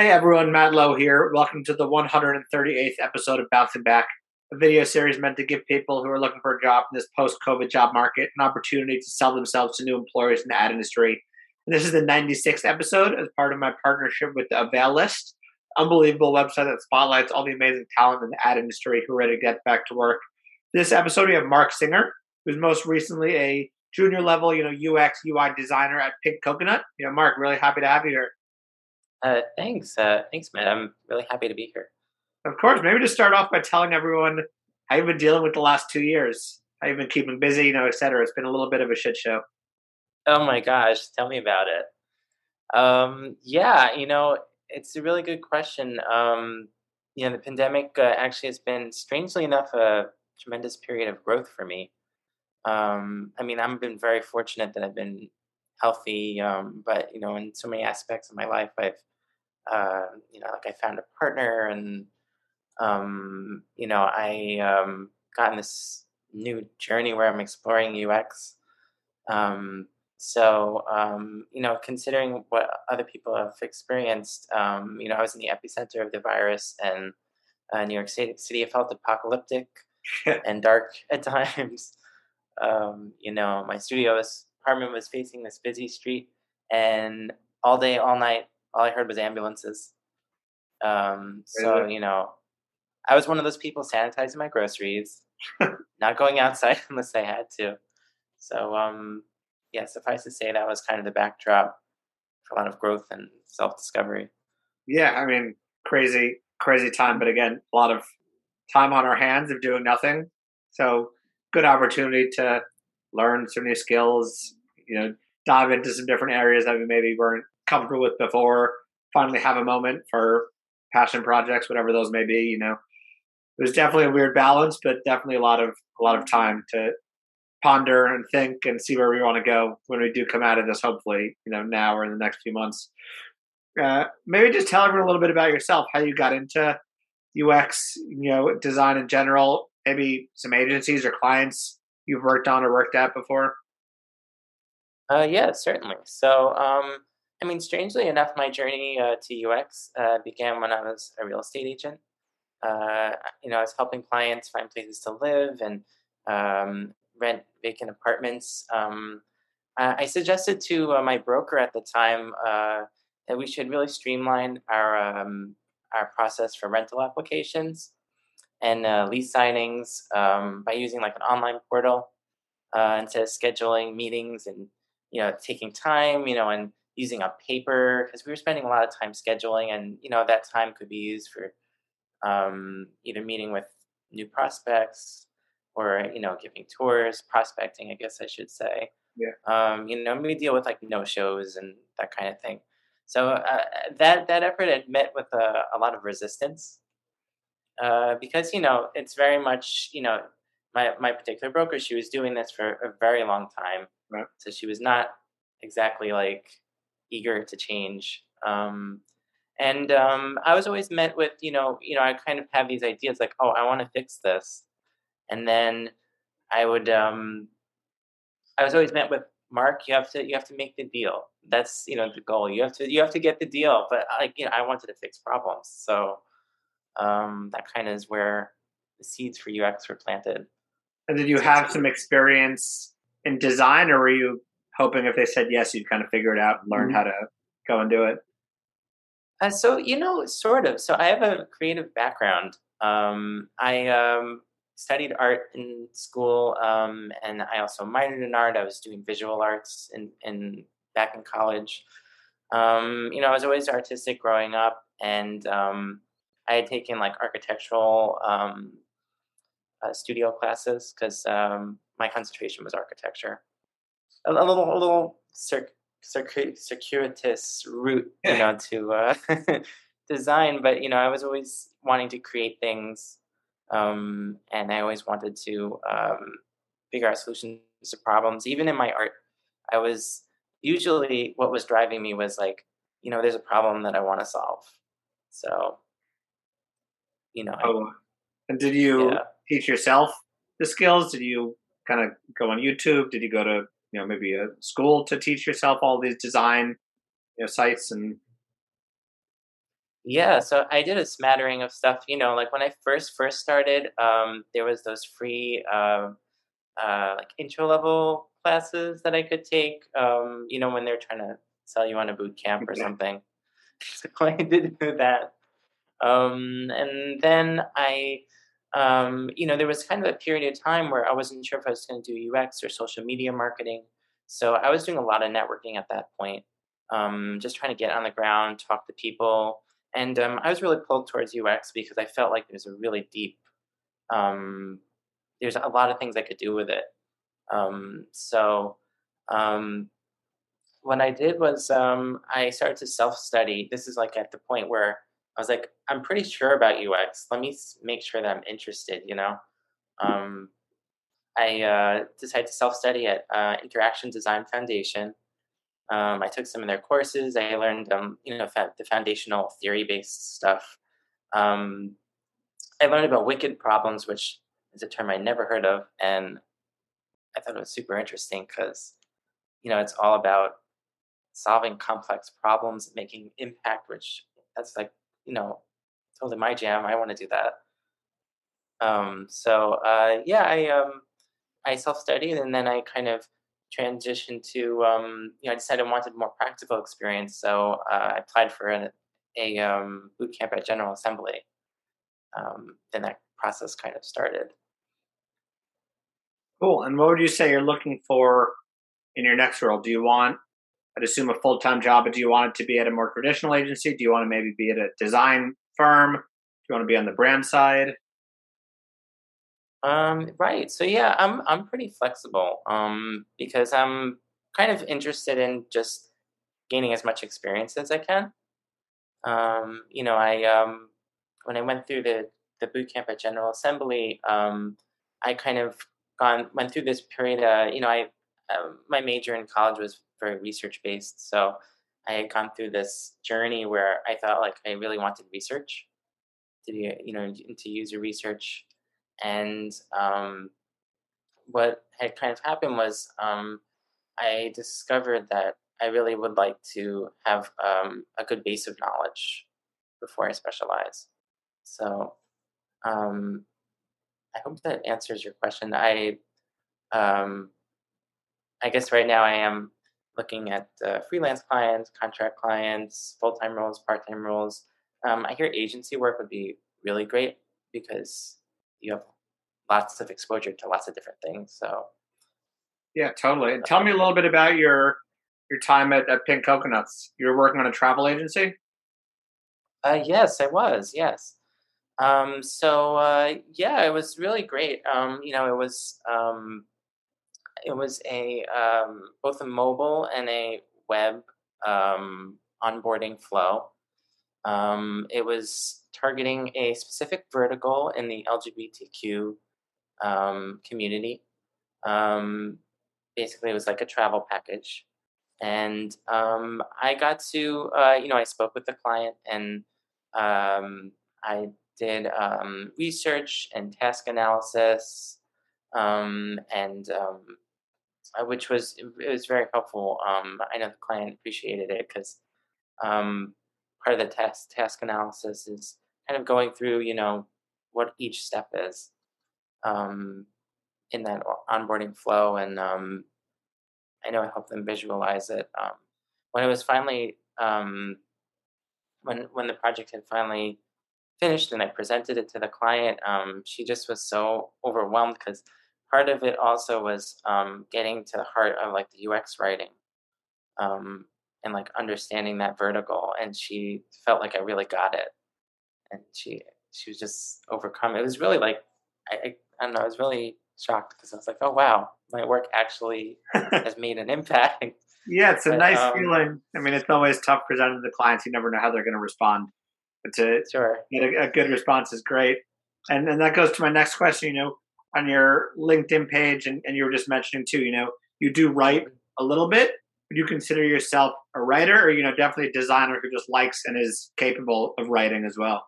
Hey everyone, Matt Lowe here. Welcome to the 138th episode of Bouncing Back, a video series meant to give people who are looking for a job in this post COVID job market an opportunity to sell themselves to new employers in the ad industry. And this is the 96th episode as part of my partnership with the Avail List, unbelievable website that spotlights all the amazing talent in the ad industry who are ready to get back to work. This episode, we have Mark Singer, who's most recently a junior level, you know, UX UI designer at Pink Coconut. You know, Mark, really happy to have you here. Uh, thanks, uh, thanks, Matt. I'm really happy to be here. Of course, maybe just start off by telling everyone how you've been dealing with the last two years, how you've been keeping busy, you know, et cetera. It's been a little bit of a shit show. Oh my gosh, tell me about it. Um, yeah, you know, it's a really good question. Um, you know, the pandemic uh, actually has been, strangely enough, a tremendous period of growth for me. Um, I mean, I've been very fortunate that I've been healthy, um, but you know, in so many aspects of my life, I've, uh, you know, like I found a partner, and um, you know, I um, got in this new journey where I'm exploring UX. Um, so, um, you know, considering what other people have experienced, um, you know, I was in the epicenter of the virus, and uh, New York City, City felt apocalyptic and dark at times. Um, you know, my studio was, apartment was facing this busy street, and all day, all night, all I heard was ambulances. Um, so, you know, I was one of those people sanitizing my groceries, not going outside unless I had to. So, um, yeah, suffice to say, that was kind of the backdrop for a lot of growth and self discovery. Yeah, I mean, crazy, crazy time, but again, a lot of time on our hands of doing nothing. So, good opportunity to learn some new skills, you know, dive into some different areas that we maybe weren't comfortable with before, finally have a moment for passion projects, whatever those may be, you know. It was definitely a weird balance, but definitely a lot of a lot of time to ponder and think and see where we want to go when we do come out of this, hopefully, you know, now or in the next few months. Uh, maybe just tell everyone a little bit about yourself, how you got into UX, you know, design in general, maybe some agencies or clients you've worked on or worked at before. Uh, yeah, certainly. So, um, I mean, strangely enough, my journey uh, to UX uh, began when I was a real estate agent. Uh, you know, I was helping clients find places to live and um, rent vacant apartments. Um, I suggested to uh, my broker at the time uh, that we should really streamline our um, our process for rental applications and uh, lease signings um, by using like an online portal uh, instead of scheduling meetings and you know taking time you know and using a paper because we were spending a lot of time scheduling and you know that time could be used for um, either meeting with new prospects or you know giving tours prospecting i guess i should say. Yeah. um, you know maybe deal with like no shows and that kind of thing. So uh, that that effort had met with a, a lot of resistance uh, because you know it's very much you know my my particular broker she was doing this for a very long time. Right. so she was not exactly like eager to change. Um, and um, I was always met with you know you know I kind of have these ideas like oh I want to fix this. And then I would um, I was always met with Mark you have to you have to make the deal. That's you know the goal. You have to you have to get the deal but like you know I wanted to fix problems. So um, that kind of is where the seeds for UX were planted And did you have some experience in design, or were you hoping if they said yes, you'd kind of figure it out and learn Mhm. how to go and do it? Uh, so you know, sort of. So I have a creative background. Um, I um, studied art in school, um, and I also minored in art. I was doing visual arts in, in back in college. Um, you know, I was always artistic growing up, and um, I had taken like architectural um, uh, studio classes because um, my concentration was architecture. A, a little, a little circ- circuit, circuitous route, you know, to uh, design. But you know, I was always wanting to create things, um, and I always wanted to um, figure out solutions to problems. Even in my art, I was usually what was driving me was like, you know, there's a problem that I want to solve. So, you know, Oh, and did you yeah. teach yourself the skills? Did you kind of go on YouTube? Did you go to you know maybe a school to teach yourself all these design you know sites and Yeah, so I did a smattering of stuff. You know, like when I first first started, um, there was those free um, uh, like intro level classes that I could take. Um, you know, when they're trying to sell you on a boot camp or Okay. something. So I did do that. Um, and then I, um, you know, there was kind of a period of time where I wasn't sure if I was going to do UX or social media marketing. So I was doing a lot of networking at that point, um, just trying to get on the ground, talk to people. And um, I was really pulled towards UX because I felt like there's a really deep, um, there's a lot of things I could do with it. Um, so what I did was I started to self study. This is like at the point where I was like, I'm pretty sure about UX. Let me make sure that I'm interested, you know? Um, I uh, decided to self study at uh, Interaction Design Foundation. Um, I took some of their courses. I learned, um, you know, fa- the foundational theory based stuff. Um, I learned about wicked problems, which is a term I never heard of, and I thought it was super interesting because, you know, it's all about solving complex problems, making impact, which that's like, you know, totally my jam. I want to do that. Um, so uh, yeah, I um, I self studied and then I kind of transitioned to um, you know I decided I wanted more practical experience, so uh, I applied for a, a um, boot camp at General Assembly. Um, then that process kind of started. Cool. And what would you say you're looking for in your next role? Do you want, I'd assume, a full time job, but do you want it to be at a more traditional agency? Do you want to maybe be at a design firm? Do you want to be on the brand side? Um, right. So yeah, I'm I'm pretty flexible um, because I'm kind of interested in just gaining as much experience as I can. Um, you know, I um, when I went through the the boot camp at General Assembly, um, I kind of gone went through this period. Uh, you know, I um, my major in college was very research based, so I had gone through this journey where I felt like I really wanted research to be, you know, into user research, and um, what had kind of happened was um, I discovered that I really would like to have um, a good base of knowledge before I specialize. So um, I hope that answers your question. I um, I guess right now I am looking at uh, freelance clients, contract clients, full time roles, part time roles. Um, I hear agency work would be really great because you have lots of exposure to lots of different things. So Yeah, totally. And tell me a little bit about your your time at, at Pink Coconuts. You were working on a travel agency? Uh, yes, I was. Yes. Um, so uh, yeah, it was really great. Um, you know, it was um, it was a um, both a mobile and a web um, onboarding flow. Um, it was targeting a specific vertical in the LGBTQ um, community. Um, basically, it was like a travel package, and um, I got to uh, you know I spoke with the client and I did research and task analysis, um, and um, uh, which was it was very helpful. Um, I know the client appreciated it because um, part of the task task analysis is kind of going through you know what each step is um, in that onboarding flow, and um, I know I helped them visualize it. Um, when it was finally um, when when the project had finally finished and I presented it to the client, she just was so overwhelmed because part of it also was um, getting to the heart of like the UX writing um, and like understanding that vertical. And she felt like I really got it, and she she was just overcome. It was really like I I, I don't know. I was really shocked because I was like, oh wow, my work actually has made an impact. yeah, it's a But, nice um, feeling. I mean, it's always tough presenting to clients. You never know how they're going to respond. But to sure. get a, a good response is great. And and that goes to my next question. You know, on your LinkedIn page, and, and you were just mentioning too. You know, you do write a little bit. Would you consider yourself a writer, or you know, definitely a designer who just likes and is capable of writing as well?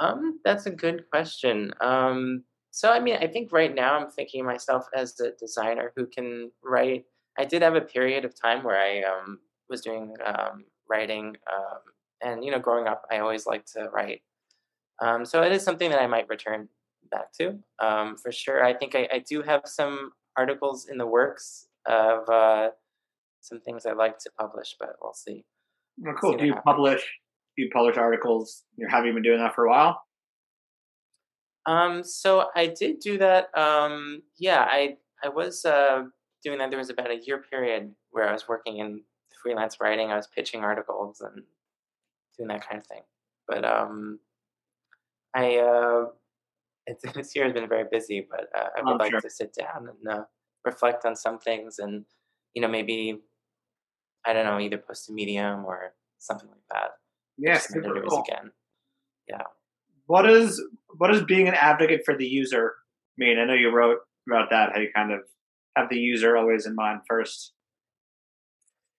Um, that's a good question. Um, so I mean, I think right now I'm thinking of myself as a designer who can write. I did have a period of time where I um, was doing um, writing um, and you know, growing up, I always liked to write. Um, so it is something that I might return back to um, for sure. I think I, I, do have some articles in the works of uh, some things I'd like to publish, but we'll see. Oh, cool. See do you happens. publish? Do you publish articles? You have you been doing that for a while? Um, so I did do that. Um, yeah, I I was uh, doing that. There was about a year period where I was working in freelance writing. I was pitching articles and doing that kind of thing. But um, I uh, this year has been very busy, but uh, I would oh, like sure. to sit down and uh, reflect on some things, and you know maybe I don't know either post a medium or something like that. Yes, yeah, cool. again. Yeah. What is what does being an advocate for the user mean? I know you wrote about that. How you kind of have the user always in mind first.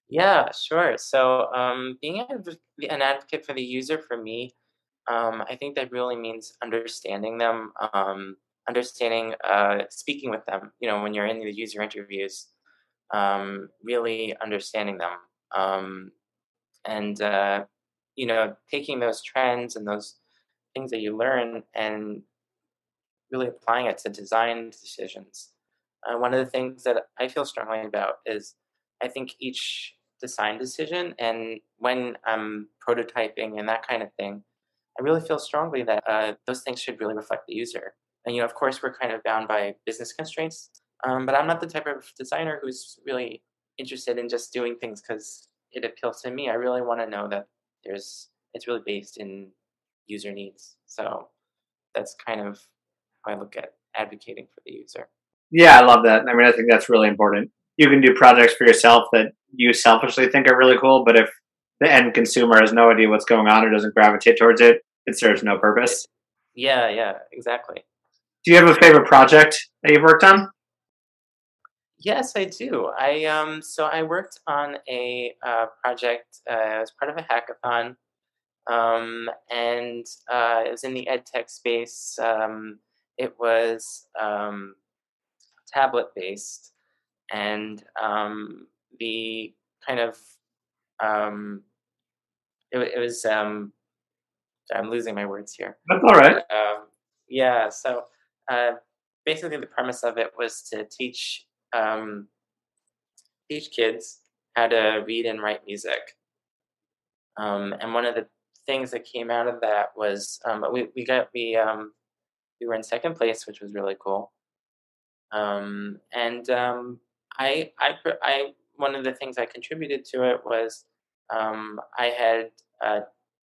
Yeah, sure. So um, being an advocate for the user for me um, I think that really means understanding them, um, understanding, uh, speaking with them. You know, when you're in the user interviews, um, really understanding them, um, and uh, you know, taking those trends and those things that you learn and really applying it to design decisions. Uh, one of the things that I feel strongly about is I think each design decision and when I'm prototyping and that kind of thing, I really feel strongly that uh, those things should really reflect the user. And you know, of course, we're kind of bound by business constraints, um, but I'm not the type of designer who's really interested in just doing things because it appeals to me. I really want to know that there's it's really based in user needs. So that's kind of how I look at advocating for the user. Yeah, I love that. I mean, I think that's really important. You can do projects for yourself that you selfishly think are really cool, but if the end consumer has no idea what's going on or doesn't gravitate towards it, it serves no purpose. Yeah, yeah, exactly. Do you have a favorite project that you've worked on? Yes, I do. I um, so I worked on a uh, project uh, as part of a hackathon, um, and uh, it was in the ed tech space. Um, it was um, tablet based, and um, the kind of um, it, it was um, I'm losing my words here. That's all right. Um, yeah. So uh, basically, the premise of it was to teach um, teach kids how to read and write music. Um, and one of the things that came out of that was um, we we got we um, we were in second place, which was really cool. Um, and um, I I I one of the things I contributed to it was um, I had uh,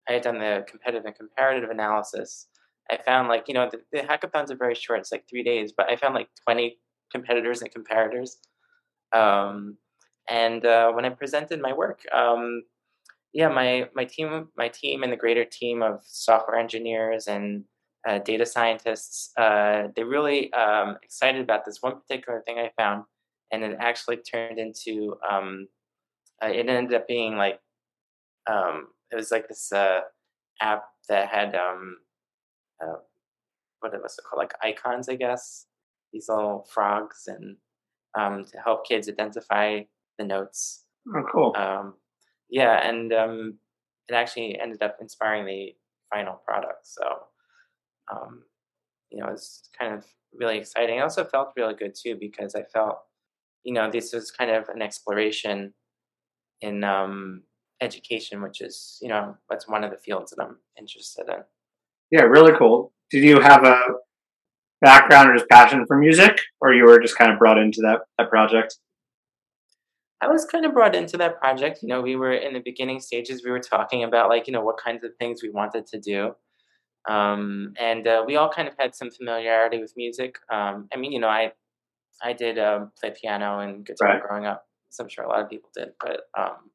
I had done the competitive and comparative analysis. I found like you know the, the hackathons are very short; it's like three days, but I found like twenty competitors and comparators. Um, and uh, when I presented my work, um, yeah, my my team, my team, and the greater team of software engineers and uh, data scientists, uh, they really um, excited about this one particular thing I found, and it actually turned into um, uh, it ended up being like um, it was like this uh, app that had um, uh, what was it called, like icons, I guess. These little frogs, and um, to help kids identify the notes. Oh, cool. Um, yeah, and um, it actually ended up inspiring the final product. So, um, you know, it's kind of really exciting. I also felt really good too because I felt, you know, this was kind of an exploration in um, education, which is, you know, that's one of the fields that I'm interested in. Yeah, really cool. Did you have a background or just passion for music, or you were just kind of brought into that, that project? I was kind of brought into that project. You know, we were in the beginning stages. We were talking about like, you know, what kinds of things we wanted to do. Um, and uh, we all kind of had some familiarity with music. Um, I mean, you know, I I did uh, play piano and guitar right. growing up, so I'm sure a lot of people did. But um,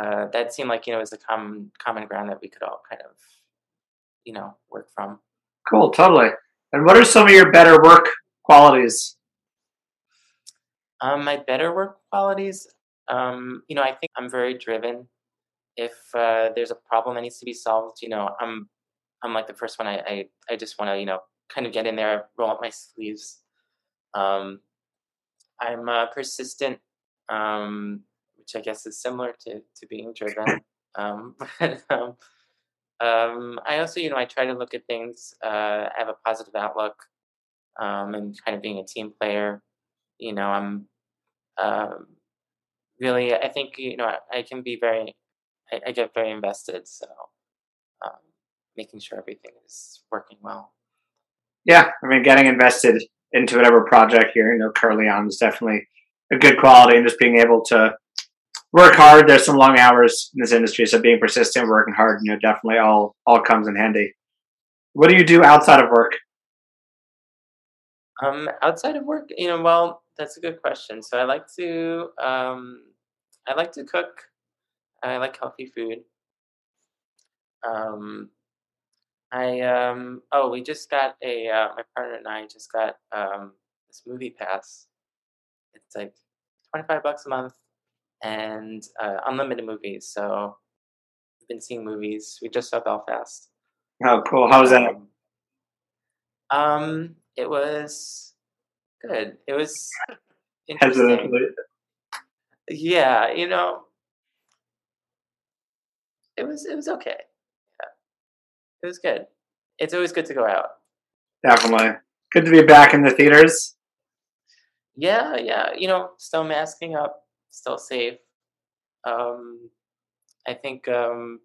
uh, that seemed like you know was a common common ground that we could all kind of you know work from. Cool, totally. And what are some of your better work qualities? Um, my better work qualities, um, you know, I think I'm very driven. If uh, there's a problem that needs to be solved, you know, I'm I'm like the first one. I I, I just want to you know kind of get in there, roll up my sleeves. Um, I'm uh, persistent. Um, which I guess is similar to, to being driven. Um, but um, um, I also, you know, I try to look at things, uh, have a positive outlook, um, and kind of being a team player. You know, I'm um, really, I think, you know, I, I can be very, I, I, get very invested. So um, making sure everything is working well. Yeah, I mean, getting invested into whatever project you're, you know, currently on is definitely a good quality, and just being able to work hard. There's some long hours in this industry, so being persistent, working hard, you know, definitely all all comes in handy. What do you do outside of work? Um, outside of work, you know, well, that's a good question. So I like to, um, I like to cook. I like healthy food. Um, I um, oh, we just got a uh, my partner and I just got um this movie pass. It's like twenty five bucks a month and uh, unlimited movies. So we've been seeing movies. We just saw Belfast. Oh, cool! How was that? Um, um it was good. It was interesting. Yeah, you know, it was it was okay. Yeah, it was good. It's always good to go out. Definitely good to be back in the theaters. Yeah, yeah. You know, still masking up still safe. Um, I think um,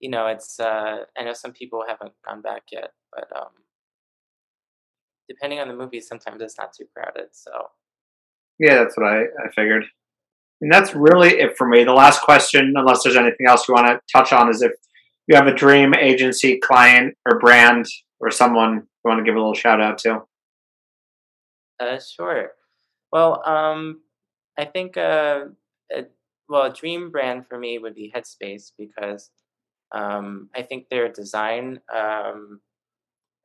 you know it's. Uh, I know some people haven't gone back yet, but um, depending on the movie, sometimes it's not too crowded. So yeah, that's what I, I figured. And that's really it for me. The last question, unless there's anything else you want to touch on, is if you have a dream agency, client, or brand, or someone you want to give a little shout out to. Uh, sure. Well, um, I think uh, a, well, a dream brand for me would be Headspace because um, I think their design, um,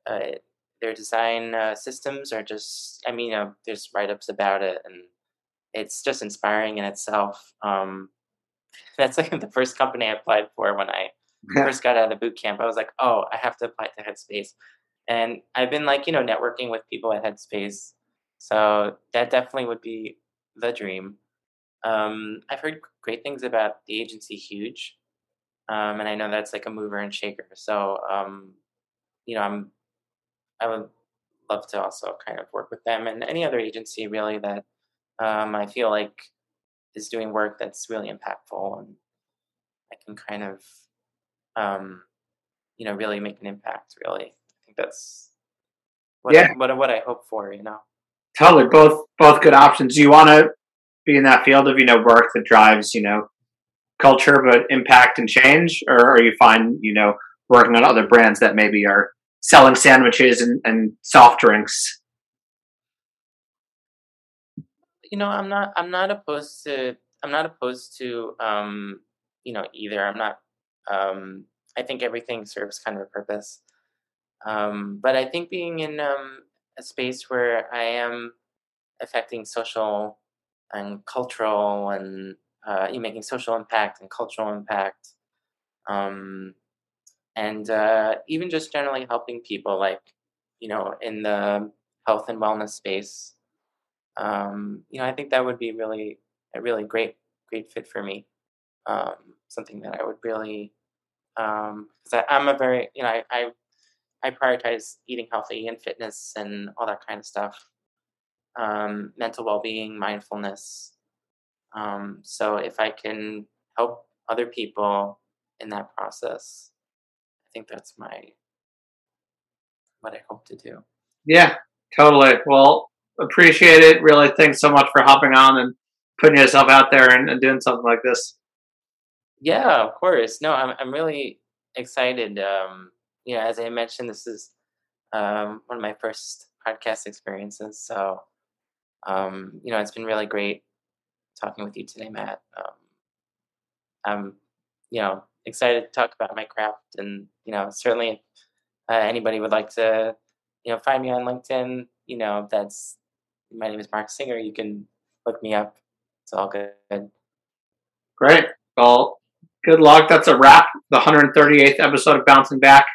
uh, their design uh, systems are just. I mean, you know, there's write ups about it, and it's just inspiring in itself. Um, that's like the first company I applied for when I first got out of the boot camp. I was like, oh, I have to apply to Headspace, and I've been like, you know, networking with people at Headspace. So that definitely would be the dream. Um, I've heard great things about the agency Huge, um, and I know that's like a mover and shaker. So, um, you know, I'm I would love to also kind of work with them and any other agency really that um, I feel like is doing work that's really impactful and I can kind of, um, you know, really make an impact. Really, I think that's what yeah. what what I hope for. You know totally both both good options. Do you want to be in that field of you know work that drives you know culture but impact and change, or are you fine you know working on other brands that maybe are selling sandwiches and, and soft drinks? You know, I'm not I'm not opposed to I'm not opposed to um, you know either. I'm not. Um, I think everything serves kind of a purpose. Um, but I think being in um, a space where I am affecting social and cultural and uh, making social impact and cultural impact, um, and uh, even just generally helping people, like you know, in the health and wellness space. Um, you know, I think that would be really a really great great fit for me. Um, something that I would really because um, I'm a very you know I, I I prioritize eating healthy and fitness and all that kind of stuff. Um, mental well being, mindfulness. Um, so if I can help other people in that process, I think that's my what I hope to do. Yeah, totally. Well, appreciate it. Really, thanks so much for hopping on and putting yourself out there and, and doing something like this. Yeah, of course. No, I'm I'm really excited. Um, you know, as I mentioned, this is um, one of my first podcast experiences. So, um, you know, it's been really great talking with you today, Matt. Um, I'm, you know, excited to talk about my craft, and you know, certainly, if uh, anybody would like to, you know, find me on LinkedIn, you know, that's my name is Mark Singer. You can look me up. It's all good. Great. Well, good luck. That's a wrap. The 138th episode of Bouncing Back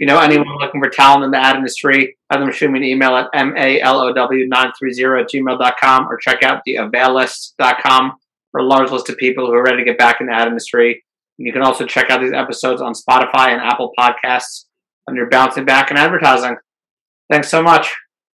you know anyone looking for talent in the ad industry, have them shoot me an email at malow930 at gmail.com or check out the availlist.com for a large list of people who are ready to get back in the ad industry. And you can also check out these episodes on Spotify and Apple Podcasts you're bouncing back in advertising. Thanks so much.